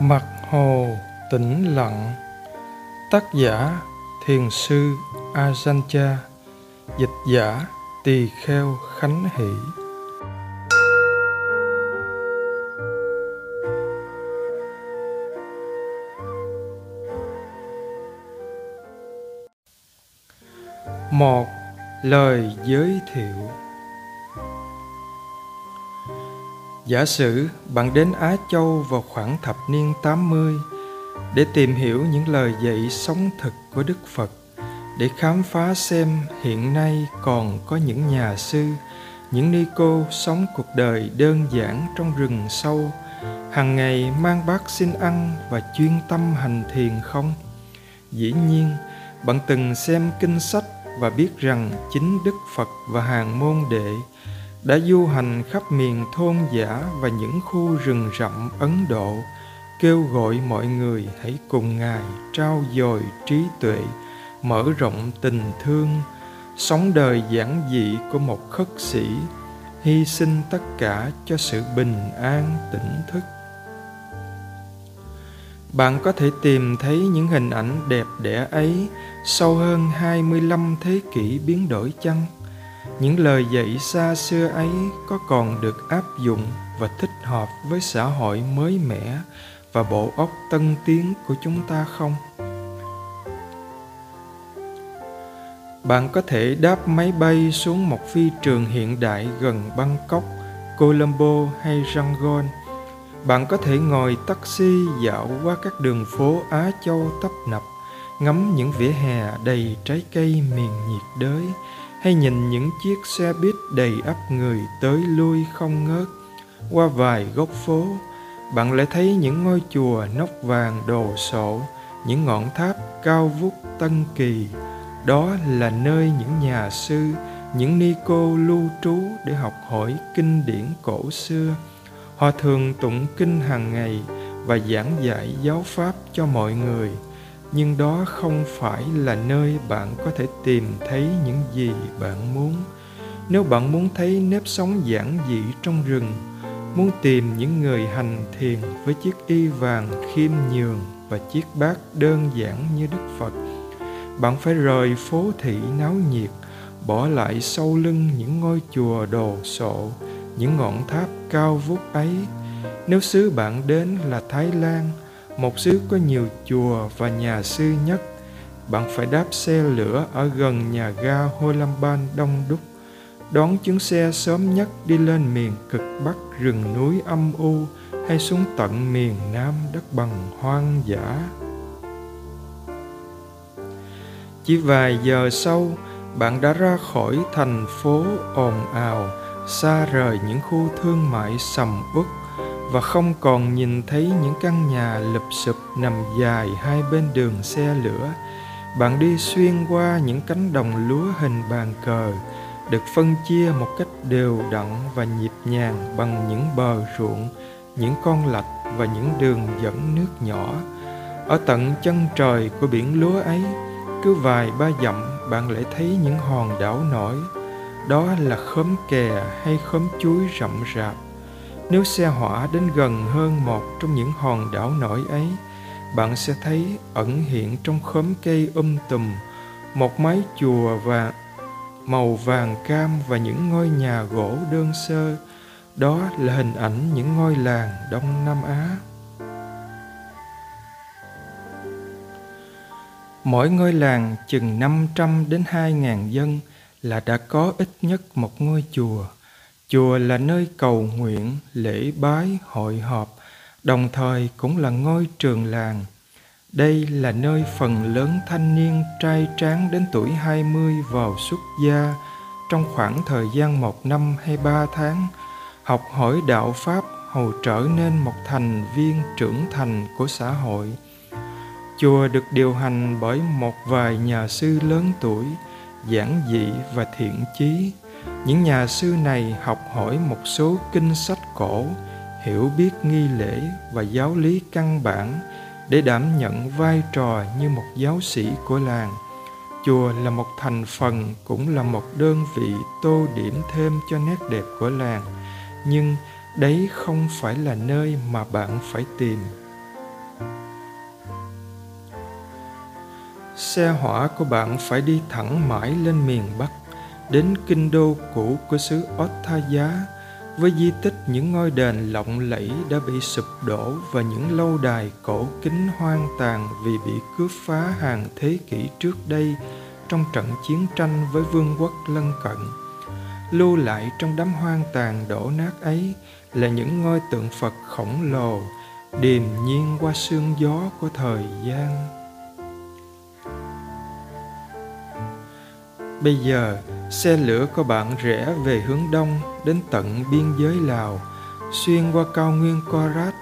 mặt hồ tĩnh lặng, tác giả thiền sư ajahn dịch giả tỳ kheo khánh hỷ. Một lời giới thiệu. Giả sử bạn đến Á Châu vào khoảng thập niên 80 để tìm hiểu những lời dạy sống thực của Đức Phật, để khám phá xem hiện nay còn có những nhà sư, những ni cô sống cuộc đời đơn giản trong rừng sâu, hàng ngày mang bát xin ăn và chuyên tâm hành thiền không? Dĩ nhiên, bạn từng xem kinh sách và biết rằng chính Đức Phật và hàng môn đệ đã du hành khắp miền thôn giả và những khu rừng rậm Ấn Độ, kêu gọi mọi người hãy cùng Ngài trao dồi trí tuệ, mở rộng tình thương, sống đời giản dị của một khất sĩ, hy sinh tất cả cho sự bình an tỉnh thức. Bạn có thể tìm thấy những hình ảnh đẹp đẽ ấy sau hơn 25 thế kỷ biến đổi chăng? Những lời dạy xa xưa ấy có còn được áp dụng và thích hợp với xã hội mới mẻ và bộ óc tân tiến của chúng ta không? Bạn có thể đáp máy bay xuống một phi trường hiện đại gần bangkok, colombo hay rangoon. Bạn có thể ngồi taxi dạo qua các đường phố á châu tấp nập, ngắm những vỉa hè đầy trái cây miền nhiệt đới hay nhìn những chiếc xe buýt đầy ắp người tới lui không ngớt. Qua vài góc phố, bạn lại thấy những ngôi chùa nóc vàng đồ sộ, những ngọn tháp cao vút tân kỳ. Đó là nơi những nhà sư, những ni cô lưu trú để học hỏi kinh điển cổ xưa. Họ thường tụng kinh hàng ngày và giảng dạy giáo pháp cho mọi người nhưng đó không phải là nơi bạn có thể tìm thấy những gì bạn muốn. Nếu bạn muốn thấy nếp sống giản dị trong rừng, muốn tìm những người hành thiền với chiếc y vàng khiêm nhường và chiếc bát đơn giản như đức phật, bạn phải rời phố thị náo nhiệt, bỏ lại sau lưng những ngôi chùa đồ sộ, những ngọn tháp cao vút ấy. Nếu xứ bạn đến là thái lan một xứ có nhiều chùa và nhà sư nhất. Bạn phải đáp xe lửa ở gần nhà ga Holamban đông đúc. Đón chuyến xe sớm nhất đi lên miền cực bắc rừng núi âm u hay xuống tận miền nam đất bằng hoang dã. Chỉ vài giờ sau, bạn đã ra khỏi thành phố ồn ào, xa rời những khu thương mại sầm uất và không còn nhìn thấy những căn nhà lụp sụp nằm dài hai bên đường xe lửa. Bạn đi xuyên qua những cánh đồng lúa hình bàn cờ, được phân chia một cách đều đặn và nhịp nhàng bằng những bờ ruộng, những con lạch và những đường dẫn nước nhỏ. Ở tận chân trời của biển lúa ấy, cứ vài ba dặm bạn lại thấy những hòn đảo nổi. Đó là khóm kè hay khóm chuối rậm rạp nếu xe hỏa đến gần hơn một trong những hòn đảo nổi ấy, bạn sẽ thấy ẩn hiện trong khóm cây um tùm một mái chùa và màu vàng cam và những ngôi nhà gỗ đơn sơ. Đó là hình ảnh những ngôi làng Đông Nam Á. Mỗi ngôi làng chừng 500 đến 2.000 dân là đã có ít nhất một ngôi chùa Chùa là nơi cầu nguyện, lễ bái, hội họp, đồng thời cũng là ngôi trường làng. Đây là nơi phần lớn thanh niên trai tráng đến tuổi 20 vào xuất gia trong khoảng thời gian một năm hay ba tháng, học hỏi đạo Pháp hầu trở nên một thành viên trưởng thành của xã hội. Chùa được điều hành bởi một vài nhà sư lớn tuổi, giản dị và thiện chí những nhà sư này học hỏi một số kinh sách cổ, hiểu biết nghi lễ và giáo lý căn bản để đảm nhận vai trò như một giáo sĩ của làng. Chùa là một thành phần cũng là một đơn vị tô điểm thêm cho nét đẹp của làng, nhưng đấy không phải là nơi mà bạn phải tìm. Xe hỏa của bạn phải đi thẳng mãi lên miền bắc đến kinh đô cũ của xứ Ottaya, với di tích những ngôi đền lộng lẫy đã bị sụp đổ và những lâu đài cổ kính hoang tàn vì bị cướp phá hàng thế kỷ trước đây trong trận chiến tranh với vương quốc lân cận. Lưu lại trong đám hoang tàn đổ nát ấy là những ngôi tượng Phật khổng lồ, điềm nhiên qua sương gió của thời gian. Bây giờ, xe lửa của bạn rẽ về hướng đông đến tận biên giới Lào, xuyên qua cao nguyên Korat.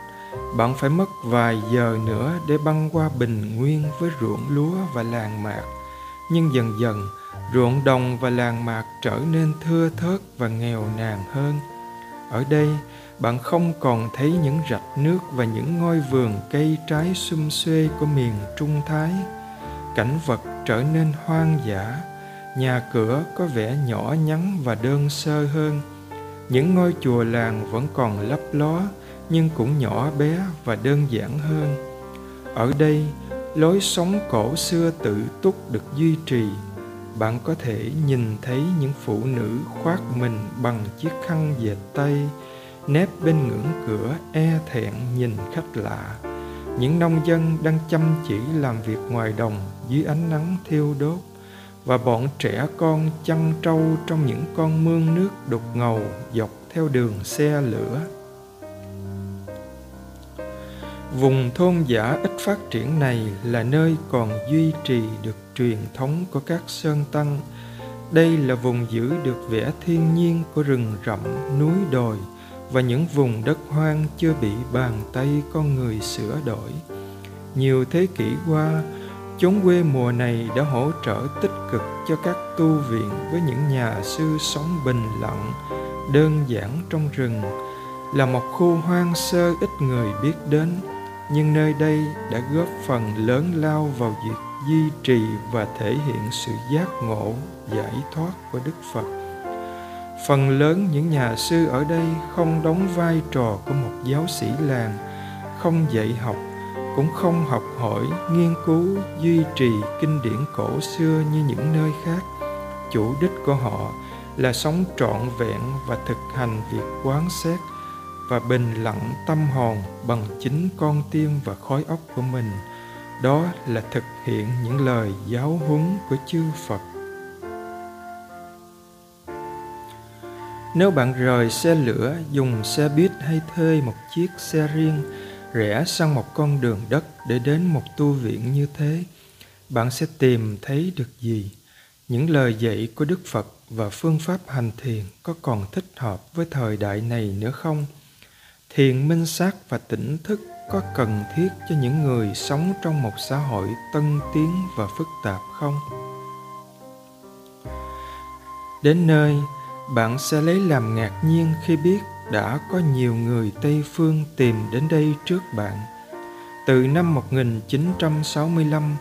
Bạn phải mất vài giờ nữa để băng qua bình nguyên với ruộng lúa và làng mạc. Nhưng dần dần, ruộng đồng và làng mạc trở nên thưa thớt và nghèo nàn hơn. Ở đây, bạn không còn thấy những rạch nước và những ngôi vườn cây trái xum xuê của miền Trung Thái. Cảnh vật trở nên hoang dã, nhà cửa có vẻ nhỏ nhắn và đơn sơ hơn. Những ngôi chùa làng vẫn còn lấp ló, nhưng cũng nhỏ bé và đơn giản hơn. Ở đây, lối sống cổ xưa tự túc được duy trì. Bạn có thể nhìn thấy những phụ nữ khoác mình bằng chiếc khăn dệt tay, nép bên ngưỡng cửa e thẹn nhìn khách lạ. Những nông dân đang chăm chỉ làm việc ngoài đồng dưới ánh nắng thiêu đốt và bọn trẻ con chăn trâu trong những con mương nước đục ngầu dọc theo đường xe lửa. Vùng thôn giả ít phát triển này là nơi còn duy trì được truyền thống của các sơn tăng. Đây là vùng giữ được vẻ thiên nhiên của rừng rậm, núi đồi và những vùng đất hoang chưa bị bàn tay con người sửa đổi. Nhiều thế kỷ qua, chốn quê mùa này đã hỗ trợ tích cực cho các tu viện với những nhà sư sống bình lặng, đơn giản trong rừng, là một khu hoang sơ ít người biết đến, nhưng nơi đây đã góp phần lớn lao vào việc duy trì và thể hiện sự giác ngộ, giải thoát của đức phật. Phần lớn những nhà sư ở đây không đóng vai trò của một giáo sĩ làng, không dạy học cũng không học hỏi, nghiên cứu, duy trì kinh điển cổ xưa như những nơi khác. Chủ đích của họ là sống trọn vẹn và thực hành việc quán xét và bình lặng tâm hồn bằng chính con tim và khói óc của mình. Đó là thực hiện những lời giáo huấn của chư phật. Nếu bạn rời xe lửa, dùng xe buýt hay thuê một chiếc xe riêng rẽ sang một con đường đất để đến một tu viện như thế. Bạn sẽ tìm thấy được gì? Những lời dạy của đức phật và phương pháp hành thiền có còn thích hợp với thời đại này nữa không? Thiền minh sát và tỉnh thức có cần thiết cho những người sống trong một xã hội tân tiến và phức tạp không? Đến nơi, bạn sẽ lấy làm ngạc nhiên khi biết đã có nhiều người Tây phương tìm đến đây trước bạn. Từ năm 1965,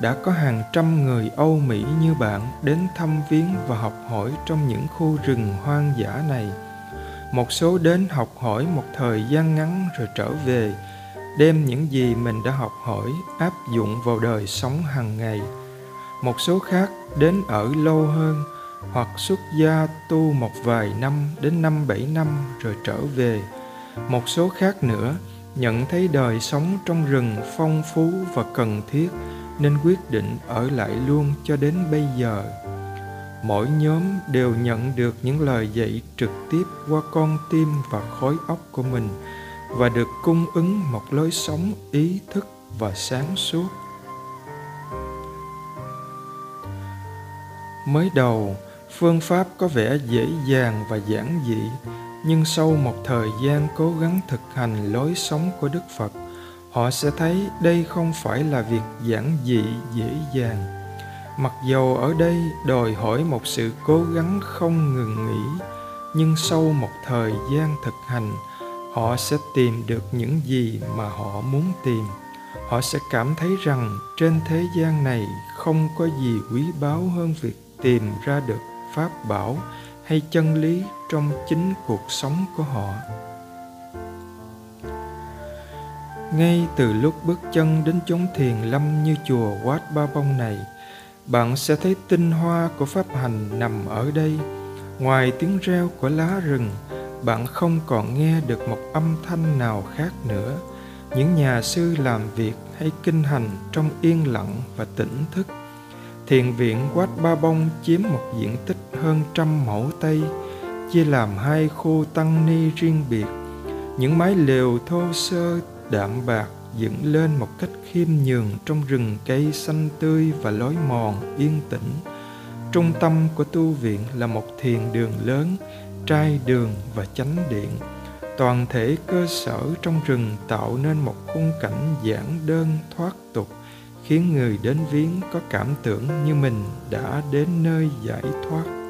đã có hàng trăm người Âu Mỹ như bạn đến thăm viếng và học hỏi trong những khu rừng hoang dã này. Một số đến học hỏi một thời gian ngắn rồi trở về, đem những gì mình đã học hỏi áp dụng vào đời sống hàng ngày. Một số khác đến ở lâu hơn, hoặc xuất gia tu một vài năm đến năm bảy năm rồi trở về. Một số khác nữa nhận thấy đời sống trong rừng phong phú và cần thiết nên quyết định ở lại luôn cho đến bây giờ. Mỗi nhóm đều nhận được những lời dạy trực tiếp qua con tim và khối óc của mình và được cung ứng một lối sống ý thức và sáng suốt. Mới đầu, phương pháp có vẻ dễ dàng và giản dị, nhưng sau một thời gian cố gắng thực hành lối sống của đức phật, họ sẽ thấy đây không phải là việc giản dị dễ dàng. Mặc dầu ở đây đòi hỏi một sự cố gắng không ngừng nghỉ, nhưng sau một thời gian thực hành, họ sẽ tìm được những gì mà họ muốn tìm. Họ sẽ cảm thấy rằng trên thế gian này không có gì quý báu hơn việc tìm ra được pháp bảo hay chân lý trong chính cuộc sống của họ ngay từ lúc bước chân đến chốn thiền lâm như chùa Wat Ba Bông này, bạn sẽ thấy tinh hoa của pháp hành nằm ở đây. Ngoài tiếng reo của lá rừng, bạn không còn nghe được một âm thanh nào khác nữa. Những nhà sư làm việc hay kinh hành trong yên lặng và tỉnh thức. Thiền viện Quách Ba Bông chiếm một diện tích hơn trăm mẫu Tây, chia làm hai khu tăng ni riêng biệt. Những mái lều thô sơ đạm bạc dựng lên một cách khiêm nhường trong rừng cây xanh tươi và lối mòn yên tĩnh. Trung tâm của tu viện là một thiền đường lớn, trai đường và chánh điện. Toàn thể cơ sở trong rừng tạo nên một khung cảnh giản đơn thoát tục, khiến người đến viếng có cảm tưởng như mình đã đến nơi giải thoát.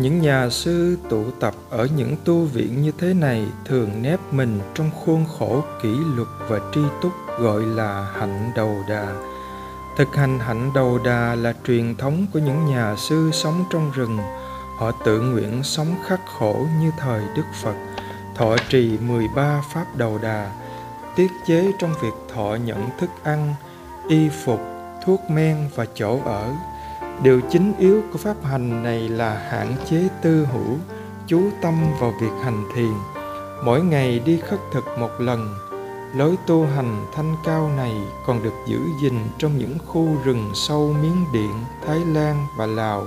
những nhà sư tụ tập ở những tu viện như thế này thường nép mình trong khuôn khổ kỷ luật và tri túc gọi là hạnh đầu đà. Thực hành hạnh đầu đà là truyền thống của những nhà sư sống trong rừng. Họ tự nguyện sống khắc khổ như thời đức phật, thọ trì 13 pháp đầu đà tiết chế trong việc thọ nhận thức ăn, y phục, thuốc men và chỗ ở. Điều chính yếu của pháp hành này là hạn chế tư hữu, chú tâm vào việc hành thiền. Mỗi ngày đi khất thực một lần, lối tu hành thanh cao này còn được giữ gìn trong những khu rừng sâu miến điện, thái lan và lào.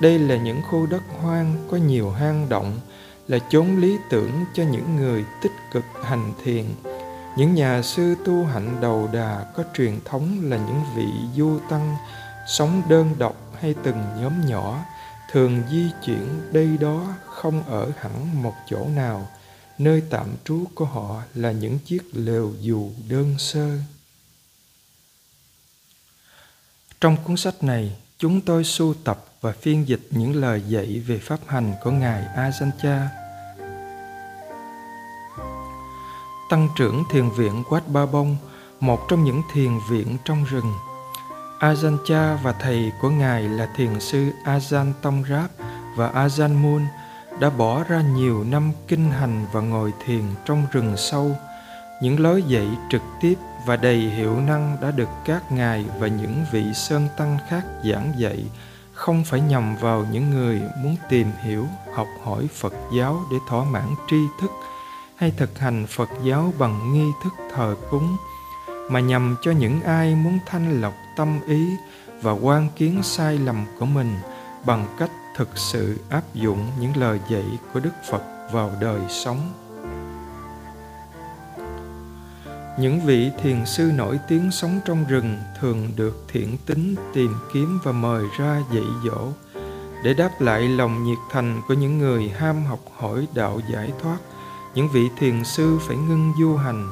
Đây là những khu đất hoang có nhiều hang động, là chốn lý tưởng cho những người tích cực hành thiền những nhà sư tu hạnh đầu đà có truyền thống là những vị du tăng sống đơn độc hay từng nhóm nhỏ, thường di chuyển đây đó không ở hẳn một chỗ nào. Nơi tạm trú của họ là những chiếc lều dù đơn sơ. Trong cuốn sách này, chúng tôi sưu tập và phiên dịch những lời dạy về pháp hành của ngài Ajahn tăng trưởng thiền viện Quát Ba Bông, một trong những thiền viện trong rừng Ajahn Cha và thầy của Ngài là thiền sư Ajahn Tông Ráp và Ajahn Mun đã bỏ ra nhiều năm kinh hành và ngồi thiền trong rừng sâu. Những lối dạy trực tiếp và đầy hiệu năng đã được các ngài và những vị sơn tăng khác giảng dạy không phải nhằm vào những người muốn tìm hiểu, học hỏi Phật giáo để thỏa mãn tri thức hay thực hành Phật giáo bằng nghi thức thờ cúng, mà nhằm cho những ai muốn thanh lọc tâm ý và quan kiến sai lầm của mình bằng cách thực sự áp dụng những lời dạy của đức phật vào đời sống. Những vị thiền sư nổi tiếng sống trong rừng thường được thiện tính tìm kiếm và mời ra dạy dỗ để đáp lại lòng nhiệt thành của những người ham học hỏi đạo giải thoát những vị thiền sư phải ngưng du hành,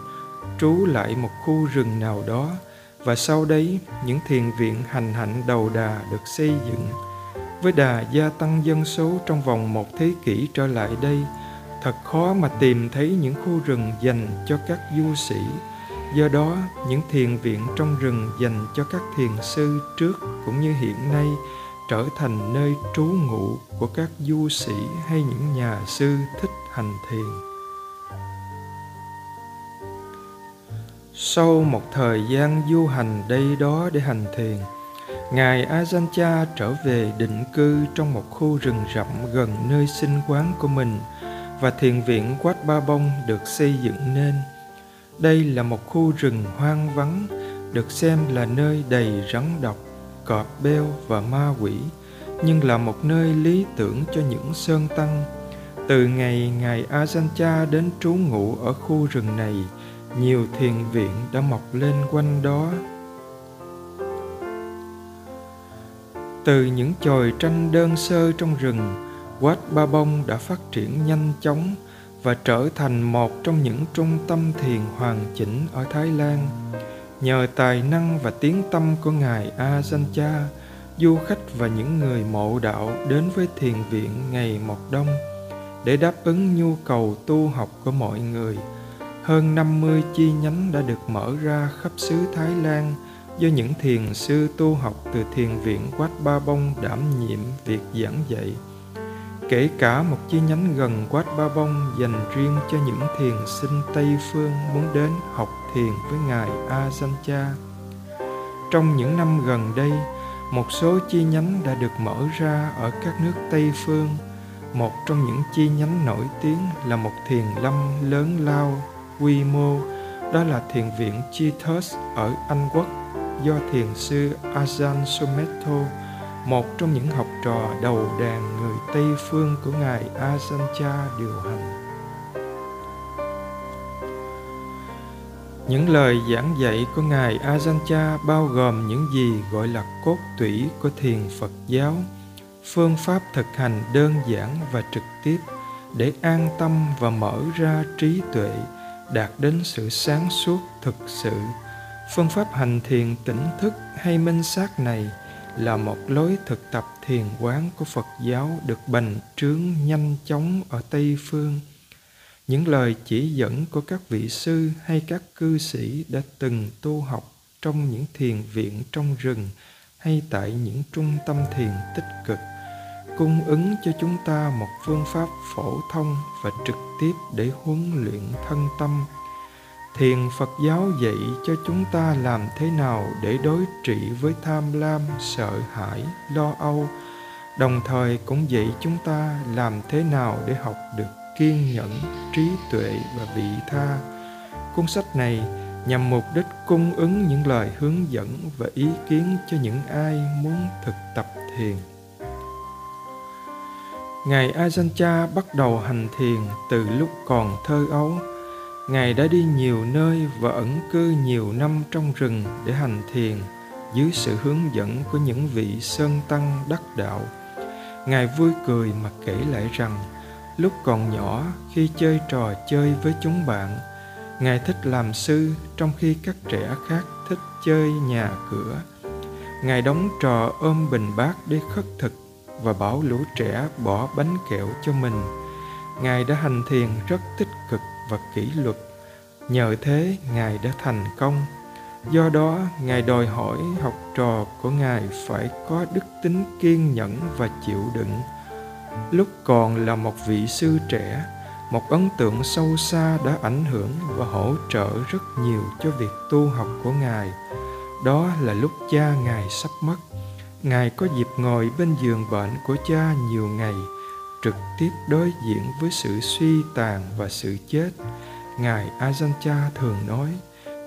trú lại một khu rừng nào đó, và sau đấy những thiền viện hành hạnh đầu đà được xây dựng. Với đà gia tăng dân số trong vòng một thế kỷ trở lại đây, thật khó mà tìm thấy những khu rừng dành cho các du sĩ. Do đó, những thiền viện trong rừng dành cho các thiền sư trước cũng như hiện nay trở thành nơi trú ngụ của các du sĩ hay những nhà sư thích hành thiền. Sau một thời gian du hành đây đó để hành thiền, Ngài Ajahn trở về định cư trong một khu rừng rậm gần nơi sinh quán của mình và thiền viện Quát Ba Bông được xây dựng nên. Đây là một khu rừng hoang vắng, được xem là nơi đầy rắn độc, cọp beo và ma quỷ, nhưng là một nơi lý tưởng cho những sơn tăng. Từ ngày Ngài Ajahn đến trú ngụ ở khu rừng này, nhiều thiền viện đã mọc lên quanh đó. Từ những chòi tranh đơn sơ trong rừng, quát ba bông đã phát triển nhanh chóng và trở thành một trong những trung tâm thiền hoàn chỉnh ở thái lan. Nhờ tài năng và tiếng tâm của ngài a San cha du khách và những người mộ đạo đến với thiền viện ngày một đông để đáp ứng nhu cầu tu học của mọi người hơn 50 chi nhánh đã được mở ra khắp xứ Thái Lan do những thiền sư tu học từ thiền viện Quát Ba Bông đảm nhiệm việc giảng dạy. kể cả một chi nhánh gần Quát Ba Bông dành riêng cho những thiền sinh Tây Phương muốn đến học thiền với Ngài Ajahn Trong những năm gần đây, một số chi nhánh đã được mở ra ở các nước Tây Phương. Một trong những chi nhánh nổi tiếng là một thiền lâm lớn lao, quy mô, đó là thiền viện Chitos ở Anh Quốc do thiền sư Ajahn Sumedho một trong những học trò đầu đàn người Tây phương của Ngài Ajahn điều hành. Những lời giảng dạy của Ngài Ajahn bao gồm những gì gọi là cốt tủy của thiền Phật giáo, phương pháp thực hành đơn giản và trực tiếp để an tâm và mở ra trí tuệ, đạt đến sự sáng suốt thực sự. Phương pháp hành thiền tỉnh thức hay minh sát này – là một lối thực tập thiền quán của Phật giáo được bành trướng nhanh chóng ở Tây phương. Những lời chỉ dẫn của các vị sư hay các cư sĩ đã từng tu học trong những thiền viện trong rừng hay tại những trung tâm thiền tích cực cung ứng cho chúng ta một phương pháp phổ thông và trực tiếp để huấn luyện thân tâm. Thiền phật giáo dạy cho chúng ta làm thế nào để đối trị với tham lam, sợ hãi, lo âu. Đồng thời cũng dạy chúng ta làm thế nào để học được kiên nhẫn, trí tuệ và vị tha. Cuốn sách này nhằm mục đích cung ứng những lời hướng dẫn và ý kiến cho những ai muốn thực tập thiền. Ngài Ajahn bắt đầu hành thiền từ lúc còn thơ ấu Ngài đã đi nhiều nơi và ẩn cư nhiều năm trong rừng để hành thiền dưới sự hướng dẫn của những vị sơn tăng đắc đạo. Ngài vui cười mà kể lại rằng lúc còn nhỏ khi chơi trò chơi với chúng bạn, Ngài thích làm sư trong khi các trẻ khác thích chơi nhà cửa. Ngài đóng trò ôm bình bát để khất thực và bảo lũ trẻ bỏ bánh kẹo cho mình. Ngài đã hành thiền rất tích cực và kỷ luật. Nhờ thế, ngài đã thành công. Do đó, ngài đòi hỏi học trò của ngài phải có đức tính kiên nhẫn và chịu đựng. Lúc còn là một vị sư trẻ, một ấn tượng sâu xa đã ảnh hưởng và hỗ trợ rất nhiều cho việc tu học của ngài. Đó là lúc cha ngài sắp mất ngài có dịp ngồi bên giường bệnh của cha nhiều ngày trực tiếp đối diện với sự suy tàn và sự chết Ngài Ajahn thường nói,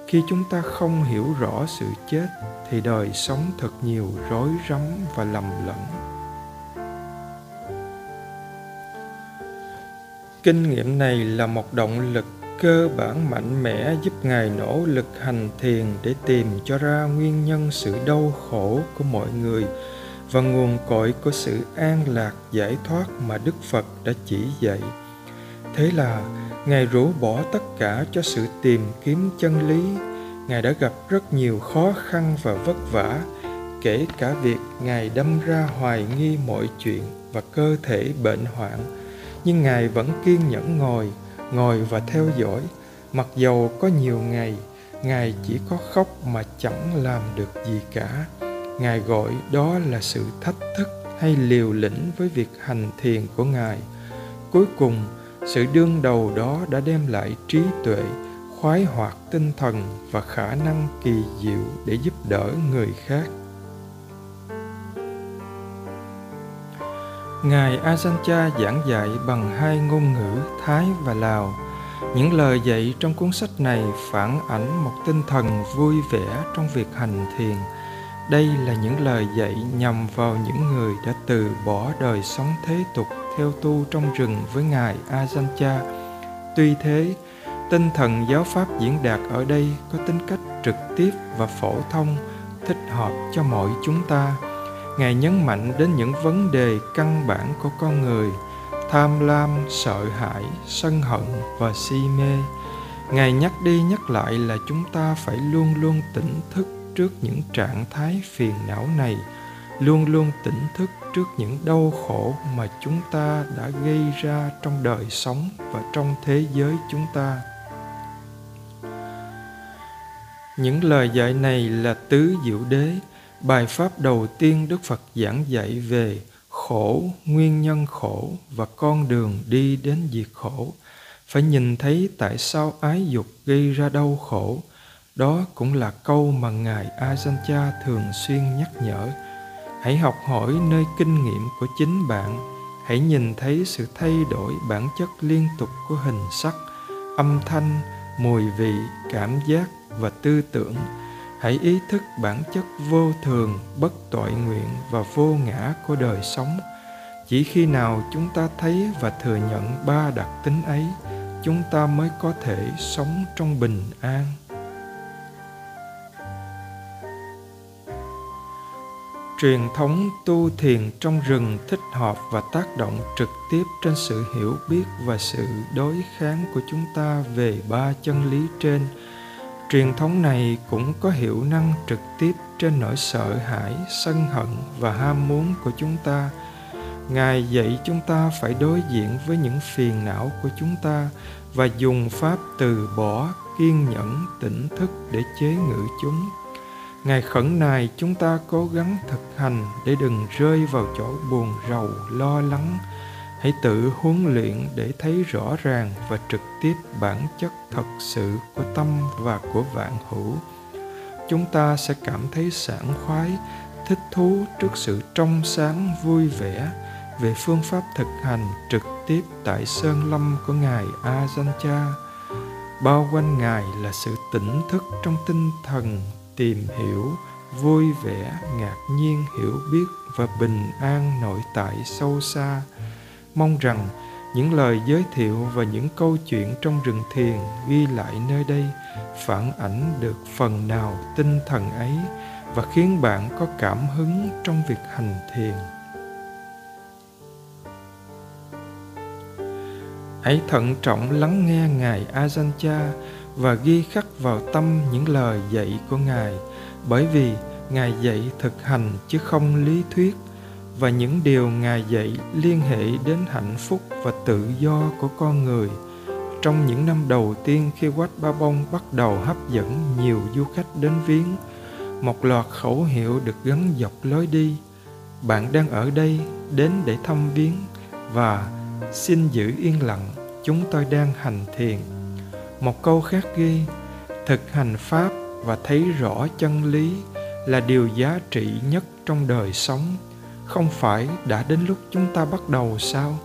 khi chúng ta không hiểu rõ sự chết thì đời sống thật nhiều rối rắm và lầm lẫn. Kinh nghiệm này là một động lực cơ bản mạnh mẽ giúp Ngài nỗ lực hành thiền để tìm cho ra nguyên nhân sự đau khổ của mọi người và nguồn cội của sự an lạc giải thoát mà Đức Phật đã chỉ dạy. Thế là Ngài rũ bỏ tất cả cho sự tìm kiếm chân lý. Ngài đã gặp rất nhiều khó khăn và vất vả, kể cả việc Ngài đâm ra hoài nghi mọi chuyện và cơ thể bệnh hoạn. Nhưng Ngài vẫn kiên nhẫn ngồi, ngồi và theo dõi. Mặc dầu có nhiều ngày, Ngài chỉ có khóc mà chẳng làm được gì cả. Ngài gọi đó là sự thách thức hay liều lĩnh với việc hành thiền của Ngài. Cuối cùng, sự đương đầu đó đã đem lại trí tuệ khoái hoạt tinh thần và khả năng kỳ diệu để giúp đỡ người khác Ngài Ajahn giảng dạy bằng hai ngôn ngữ Thái và Lào. Những lời dạy trong cuốn sách này phản ảnh một tinh thần vui vẻ trong việc hành thiền. Đây là những lời dạy nhằm vào những người đã từ bỏ đời sống thế tục theo tu trong rừng với Ngài Ajahn Tuy thế, tinh thần giáo pháp diễn đạt ở đây có tính cách trực tiếp và phổ thông, thích hợp cho mọi chúng ta. Ngài nhấn mạnh đến những vấn đề căn bản của con người, tham lam, sợ hãi, sân hận và si mê. Ngài nhắc đi nhắc lại là chúng ta phải luôn luôn tỉnh thức trước những trạng thái phiền não này – luôn luôn tỉnh thức trước những đau khổ mà chúng ta đã gây ra trong đời sống và trong thế giới chúng ta những lời dạy này là tứ diệu đế bài pháp đầu tiên đức phật giảng dạy về khổ, nguyên nhân khổ và con đường đi đến diệt khổ. Phải nhìn thấy tại sao ái dục gây ra đau khổ. Đó cũng là câu mà ngài a cha thường xuyên nhắc nhở. Hãy học hỏi nơi kinh nghiệm của chính bạn. Hãy nhìn thấy sự thay đổi bản chất liên tục của hình sắc, âm thanh, mùi vị, cảm giác và tư tưởng hãy ý thức bản chất vô thường, bất tội nguyện và vô ngã của đời sống. Chỉ khi nào chúng ta thấy và thừa nhận ba đặc tính ấy, chúng ta mới có thể sống trong bình an. Truyền thống tu thiền trong rừng thích hợp và tác động trực tiếp trên sự hiểu biết và sự đối kháng của chúng ta về ba chân lý trên truyền thống này cũng có hiệu năng trực tiếp trên nỗi sợ hãi, sân hận và ham muốn của chúng ta. Ngài dạy chúng ta phải đối diện với những phiền não của chúng ta và dùng pháp từ bỏ, kiên nhẫn, tỉnh thức để chế ngự chúng. Ngài khẩn nài chúng ta cố gắng thực hành để đừng rơi vào chỗ buồn rầu, lo lắng hãy tự huấn luyện để thấy rõ ràng và trực tiếp bản chất thật sự của tâm và của vạn hữu. Chúng ta sẽ cảm thấy sảng khoái, thích thú trước sự trong sáng vui vẻ về phương pháp thực hành trực tiếp tại sơn lâm của ngài a cha bao quanh ngài là sự tỉnh thức trong tinh thần tìm hiểu, vui vẻ, ngạc nhiên, hiểu biết và bình an nội tại sâu xa mong rằng những lời giới thiệu và những câu chuyện trong rừng thiền ghi lại nơi đây phản ảnh được phần nào tinh thần ấy và khiến bạn có cảm hứng trong việc hành thiền. Hãy thận trọng lắng nghe ngài ajahn và ghi khắc vào tâm những lời dạy của ngài, bởi vì ngài dạy thực hành chứ không lý thuyết và những điều ngài dạy liên hệ đến hạnh phúc và tự do của con người. Trong những năm đầu tiên khi quách Ba Bông bắt đầu hấp dẫn nhiều du khách đến viếng, một loạt khẩu hiệu được gắn dọc lối đi. Bạn đang ở đây đến để thăm viếng và xin giữ yên lặng, chúng tôi đang hành thiền một câu khác ghi, thực hành pháp và thấy rõ chân lý là điều giá trị nhất trong đời sống không phải đã đến lúc chúng ta bắt đầu sao?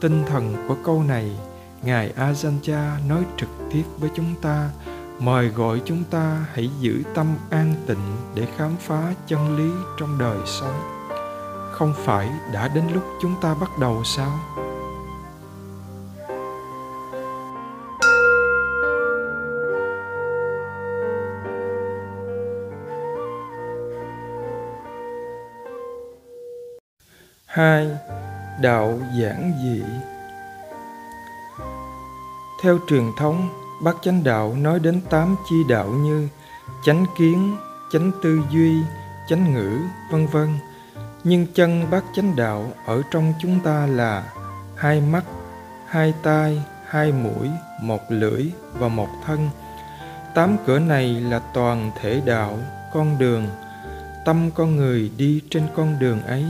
Tinh thần của câu này, ngài ajahn nói trực tiếp với chúng ta. Mời gọi chúng ta hãy giữ tâm an tịnh để khám phá chân lý trong đời sống. Không phải đã đến lúc chúng ta bắt đầu sao? Hai đạo giảng dị. Theo truyền thống, bát chánh đạo nói đến tám chi đạo như chánh kiến, chánh tư duy, chánh ngữ, vân vân. Nhưng chân bát chánh đạo ở trong chúng ta là hai mắt, hai tai, hai mũi, một lưỡi và một thân. Tám cửa này là toàn thể đạo, con đường. Tâm con người đi trên con đường ấy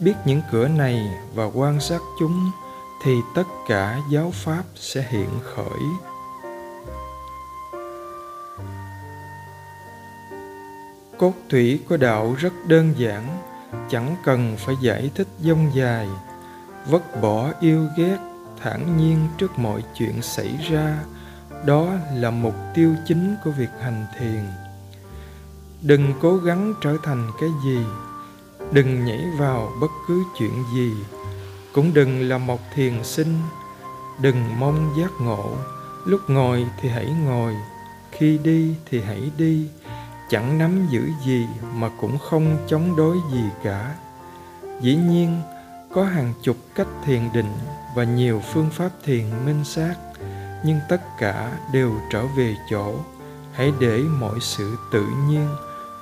biết những cửa này và quan sát chúng, thì tất cả giáo pháp sẽ hiện khởi. Cốt thủy của đạo rất đơn giản, chẳng cần phải giải thích dông dài. Vứt bỏ yêu ghét thản nhiên trước mọi chuyện xảy ra, đó là mục tiêu chính của việc hành thiền. Đừng cố gắng trở thành cái gì đừng nhảy vào bất cứ chuyện gì. Cũng đừng là một thiền sinh. Đừng mong giác ngộ. Lúc ngồi thì hãy ngồi. Khi đi thì hãy đi. Chẳng nắm giữ gì mà cũng không chống đối gì cả. Dĩ nhiên, có hàng chục cách thiền định và nhiều phương pháp thiền minh sát, nhưng tất cả đều trở về chỗ. Hãy để mọi sự tự nhiên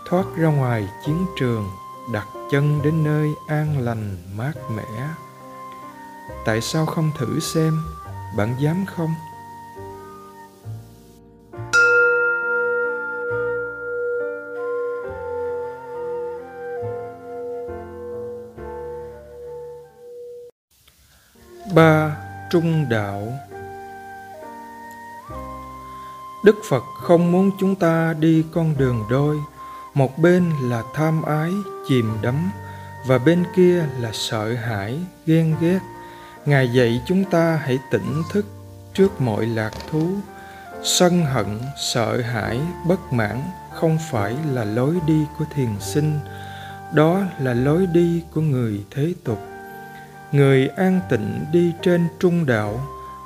thoát ra ngoài chiến trường đặt chân đến nơi an lành, mát mẻ. Tại sao không thử xem, bạn dám không? Ba trung đạo. Đức phật không muốn chúng ta đi con đường đôi một bên là tham ái, chìm đắm, và bên kia là sợ hãi, ghen ghét. Ngài dạy chúng ta hãy tỉnh thức trước mọi lạc thú. Sân hận, sợ hãi, bất mãn không phải là lối đi của thiền sinh. Đó là lối đi của người thế tục. Người an tịnh đi trên trung đạo,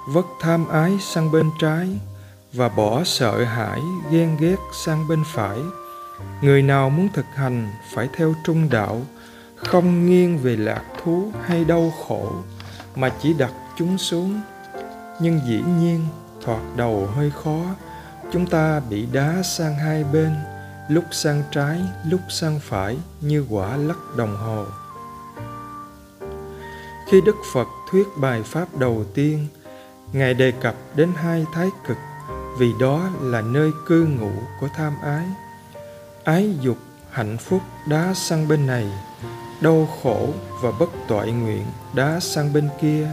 vất tham ái sang bên trái, và bỏ sợ hãi, ghen ghét sang bên phải người nào muốn thực hành phải theo trung đạo, không nghiêng về lạc thú hay đau khổ, mà chỉ đặt chúng xuống. Nhưng dĩ nhiên, thoạt đầu hơi khó, chúng ta bị đá sang hai bên, lúc sang trái, lúc sang phải, như quả lắc đồng hồ. Khi đức phật thuyết bài pháp đầu tiên, ngài đề cập đến hai thái cực, vì đó là nơi cư ngụ của tham ái ái dục, hạnh phúc đá sang bên này, đau khổ và bất toại nguyện đá sang bên kia.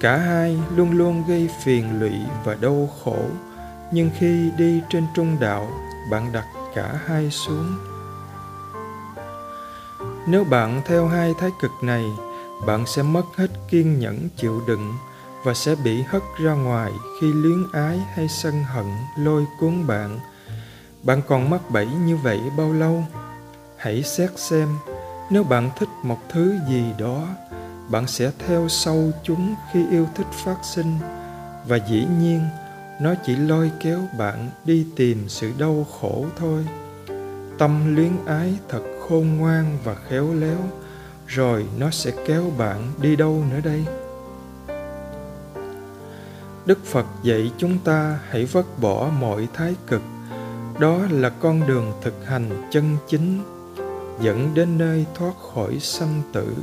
Cả hai luôn luôn gây phiền lụy và đau khổ, nhưng khi đi trên trung đạo, bạn đặt cả hai xuống. Nếu bạn theo hai thái cực này, bạn sẽ mất hết kiên nhẫn chịu đựng và sẽ bị hất ra ngoài khi luyến ái hay sân hận lôi cuốn bạn bạn còn mắc bẫy như vậy bao lâu? Hãy xét xem. Nếu bạn thích một thứ gì đó, bạn sẽ theo sau chúng khi yêu thích phát sinh. Và dĩ nhiên, nó chỉ lôi kéo bạn đi tìm sự đau khổ thôi. Tâm luyến ái thật khôn ngoan và khéo léo, rồi nó sẽ kéo bạn đi đâu nữa đây? Đức phật dạy chúng ta hãy vứt bỏ mọi thái cực đó là con đường thực hành chân chính, dẫn đến nơi thoát khỏi sanh tử.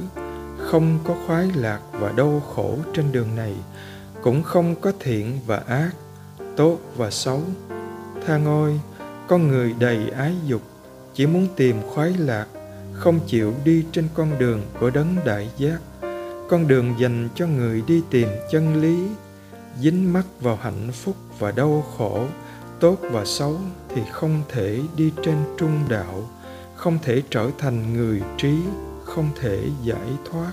Không có khoái lạc và đau khổ trên đường này, cũng không có thiện và ác, tốt và xấu. Tha ôi con người đầy ái dục, chỉ muốn tìm khoái lạc, không chịu đi trên con đường của đấng đại giác. Con đường dành cho người đi tìm chân lý, dính mắc vào hạnh phúc và đau khổ tốt và xấu thì không thể đi trên trung đạo, không thể trở thành người trí, không thể giải thoát.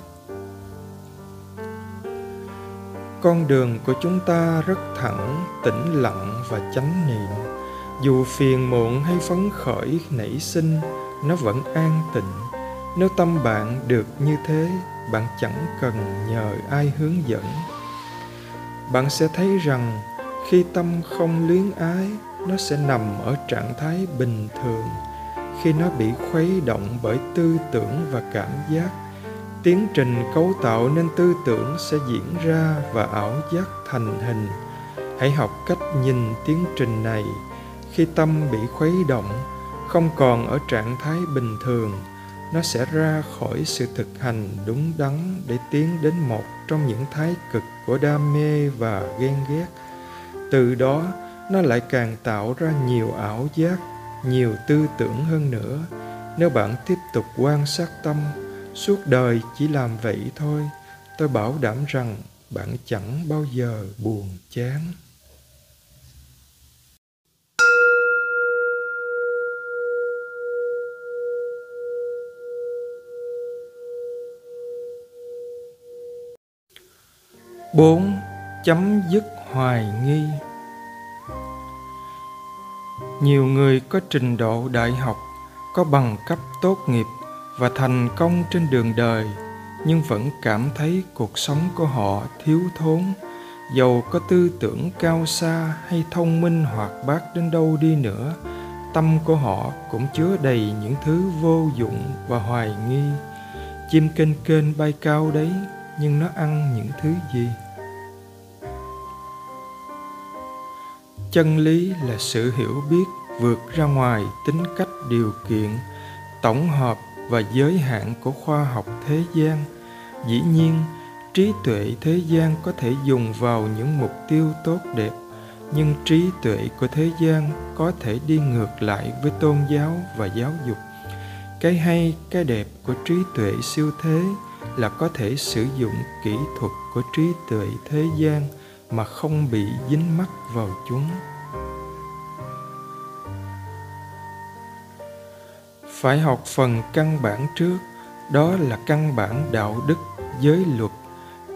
Con đường của chúng ta rất thẳng, tĩnh lặng và chánh niệm. Dù phiền muộn hay phấn khởi, nảy sinh, nó vẫn an tịnh. Nếu tâm bạn được như thế, bạn chẳng cần nhờ ai hướng dẫn. Bạn sẽ thấy rằng khi tâm không luyến ái, nó sẽ nằm ở trạng thái bình thường. Khi nó bị khuấy động bởi tư tưởng và cảm giác, tiến trình cấu tạo nên tư tưởng sẽ diễn ra và ảo giác thành hình. Hãy học cách nhìn tiến trình này. Khi tâm bị khuấy động, không còn ở trạng thái bình thường, nó sẽ ra khỏi sự thực hành đúng đắn để tiến đến một trong những thái cực của đam mê và ghen ghét từ đó, nó lại càng tạo ra nhiều ảo giác, nhiều tư tưởng hơn nữa. Nếu bạn tiếp tục quan sát tâm, suốt đời chỉ làm vậy thôi, tôi bảo đảm rằng bạn chẳng bao giờ buồn chán. Bốn, chấm dứt hoài nghi. Nhiều người có trình độ đại học, có bằng cấp tốt nghiệp và thành công trên đường đời, nhưng vẫn cảm thấy cuộc sống của họ thiếu thốn dầu có tư tưởng cao xa hay thông minh hoạt bát đến đâu đi nữa, tâm của họ cũng chứa đầy những thứ vô dụng và hoài nghi. Chim kênh kênh bay cao đấy, nhưng nó ăn những thứ gì? Chân lý là sự hiểu biết vượt ra ngoài tính cách điều kiện, tổng hợp và giới hạn của khoa học thế gian. Dĩ nhiên, trí tuệ thế gian có thể dùng vào những mục tiêu tốt đẹp, nhưng trí tuệ của thế gian có thể đi ngược lại với tôn giáo và giáo dục. Cái hay, cái đẹp của trí tuệ siêu thế là có thể sử dụng kỹ thuật của trí tuệ thế gian mà không bị dính mắc vào chúng. Phải học phần căn bản trước, đó là căn bản đạo đức, giới luật,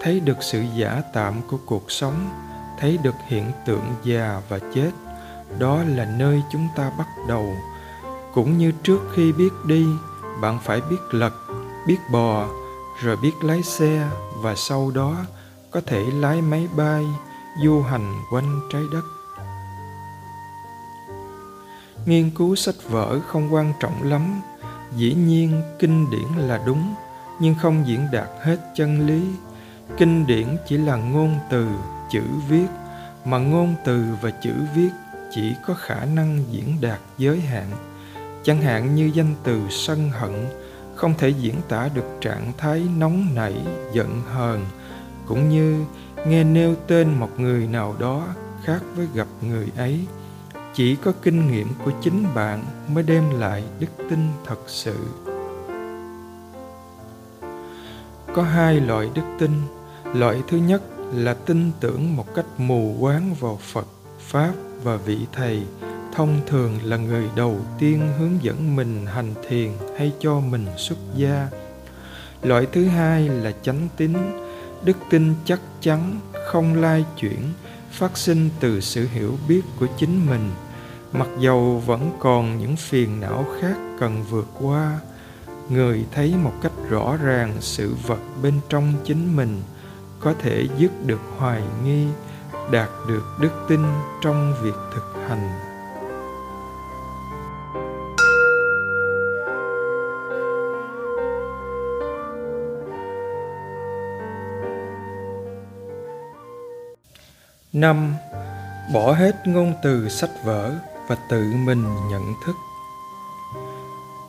thấy được sự giả tạm của cuộc sống, thấy được hiện tượng già và chết, đó là nơi chúng ta bắt đầu. Cũng như trước khi biết đi, bạn phải biết lật, biết bò, rồi biết lái xe và sau đó có thể lái máy bay du hành quanh trái đất. Nghiên cứu sách vở không quan trọng lắm, dĩ nhiên kinh điển là đúng, nhưng không diễn đạt hết chân lý. Kinh điển chỉ là ngôn từ, chữ viết, mà ngôn từ và chữ viết chỉ có khả năng diễn đạt giới hạn. Chẳng hạn như danh từ sân hận không thể diễn tả được trạng thái nóng nảy, giận hờn, cũng như nghe nêu tên một người nào đó khác với gặp người ấy, chỉ có kinh nghiệm của chính bạn mới đem lại đức tin thật sự. Có hai loại đức tin. Loại thứ nhất là tin tưởng một cách mù quáng vào phật, pháp và vị thầy, thông thường là người đầu tiên hướng dẫn mình hành thiền hay cho mình xuất gia. Loại thứ hai là chánh tín đức tin chắc chắn không lai chuyển, phát sinh từ sự hiểu biết của chính mình. Mặc dầu vẫn còn những phiền não khác cần vượt qua, người thấy một cách rõ ràng sự vật bên trong chính mình có thể dứt được hoài nghi, đạt được đức tin trong việc thực hành. Năm, bỏ hết ngôn từ sách vở và tự mình nhận thức.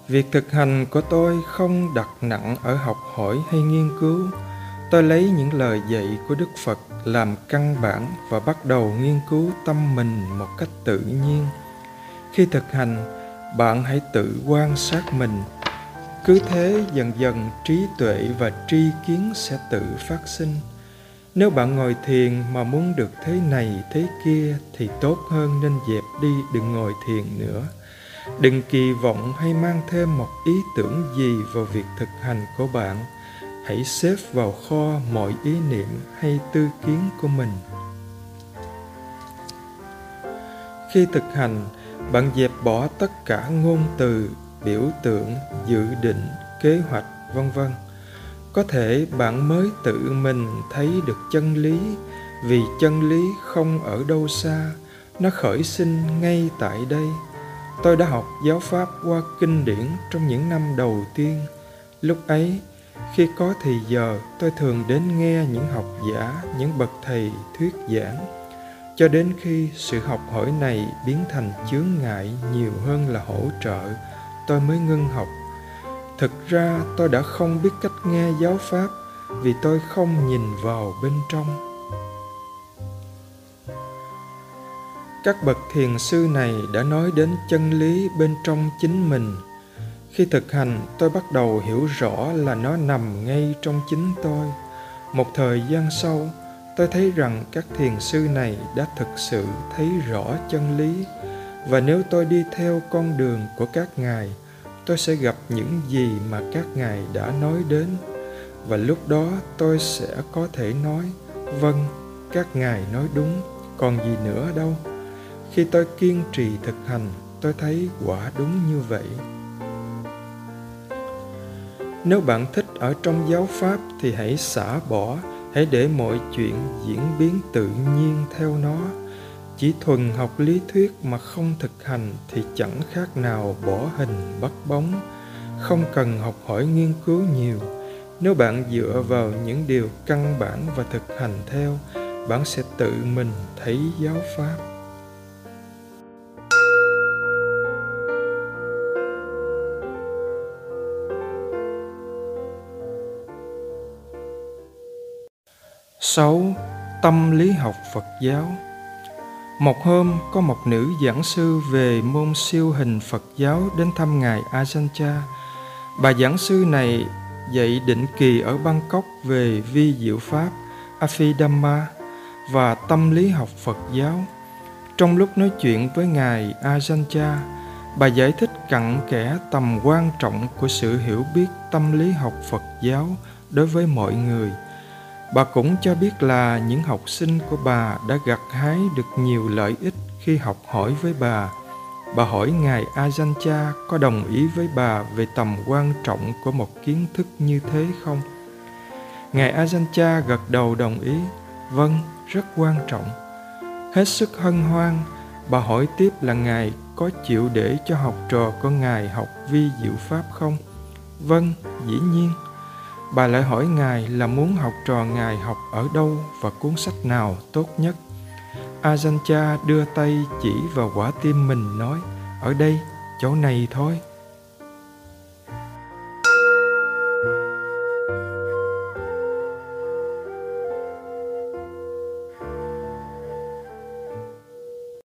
Việc thực hành của tôi không đặt nặng ở học hỏi hay nghiên cứu. Tôi lấy những lời dạy của đức phật làm căn bản và bắt đầu nghiên cứu tâm mình một cách tự nhiên. Khi thực hành, bạn hãy tự quan sát mình. Cứ thế dần dần trí tuệ và tri kiến sẽ tự phát sinh nếu bạn ngồi thiền mà muốn được thế này, thế kia thì tốt hơn nên dẹp đi, đừng ngồi thiền nữa. Đừng kỳ vọng hay mang thêm một ý tưởng gì vào việc thực hành của bạn. Hãy xếp vào kho mọi ý niệm hay tư kiến của mình. Khi thực hành, bạn dẹp bỏ tất cả ngôn từ, biểu tượng, dự định, kế hoạch, vân vân có thể bạn mới tự mình thấy được chân lý, vì chân lý không ở đâu xa, nó khởi sinh ngay tại đây. Tôi đã học giáo pháp qua kinh điển trong những năm đầu tiên. Lúc ấy, khi có thì giờ, tôi thường đến nghe những học giả, những bậc thầy thuyết giảng. Cho đến khi sự học hỏi này biến thành chướng ngại nhiều hơn là hỗ trợ, tôi mới ngưng học thực ra tôi đã không biết cách nghe giáo pháp vì tôi không nhìn vào bên trong. Các bậc thiền sư này đã nói đến chân lý bên trong chính mình. Khi thực hành, tôi bắt đầu hiểu rõ là nó nằm ngay trong chính tôi. Một thời gian sau, tôi thấy rằng các thiền sư này đã thực sự thấy rõ chân lý. Và nếu tôi đi theo con đường của các ngài tôi sẽ gặp những gì mà các ngài đã nói đến, và lúc đó tôi sẽ có thể nói vâng các ngài nói đúng, còn gì nữa đâu. Khi tôi kiên trì thực hành, tôi thấy quả đúng như vậy. Nếu bạn thích ở trong giáo pháp thì hãy xả bỏ, hãy để mọi chuyện diễn biến tự nhiên theo nó chỉ thuần học lý thuyết mà không thực hành thì chẳng khác nào bỏ hình bắt bóng. Không cần học hỏi nghiên cứu nhiều. Nếu bạn dựa vào những điều căn bản và thực hành theo, bạn sẽ tự mình thấy giáo pháp. Sáu, tâm lý học phật giáo một hôm, có một nữ giảng sư về môn siêu hình Phật giáo đến thăm Ngài Ajahn Bà giảng sư này dạy định kỳ ở Bangkok về vi diệu Pháp Abhidhamma và tâm lý học Phật giáo. Trong lúc nói chuyện với Ngài Ajahn bà giải thích cặn kẽ tầm quan trọng của sự hiểu biết tâm lý học Phật giáo đối với mọi người. Bà cũng cho biết là những học sinh của bà đã gặt hái được nhiều lợi ích khi học hỏi với bà. Bà hỏi Ngài Ajahn có đồng ý với bà về tầm quan trọng của một kiến thức như thế không? Ngài Ajahn gật đầu đồng ý. Vâng, rất quan trọng. Hết sức hân hoan, bà hỏi tiếp là Ngài có chịu để cho học trò của Ngài học vi diệu pháp không? Vâng, dĩ nhiên. Bà lại hỏi Ngài là muốn học trò Ngài học ở đâu và cuốn sách nào tốt nhất. Ajahn đưa tay chỉ vào quả tim mình nói, ở đây, chỗ này thôi.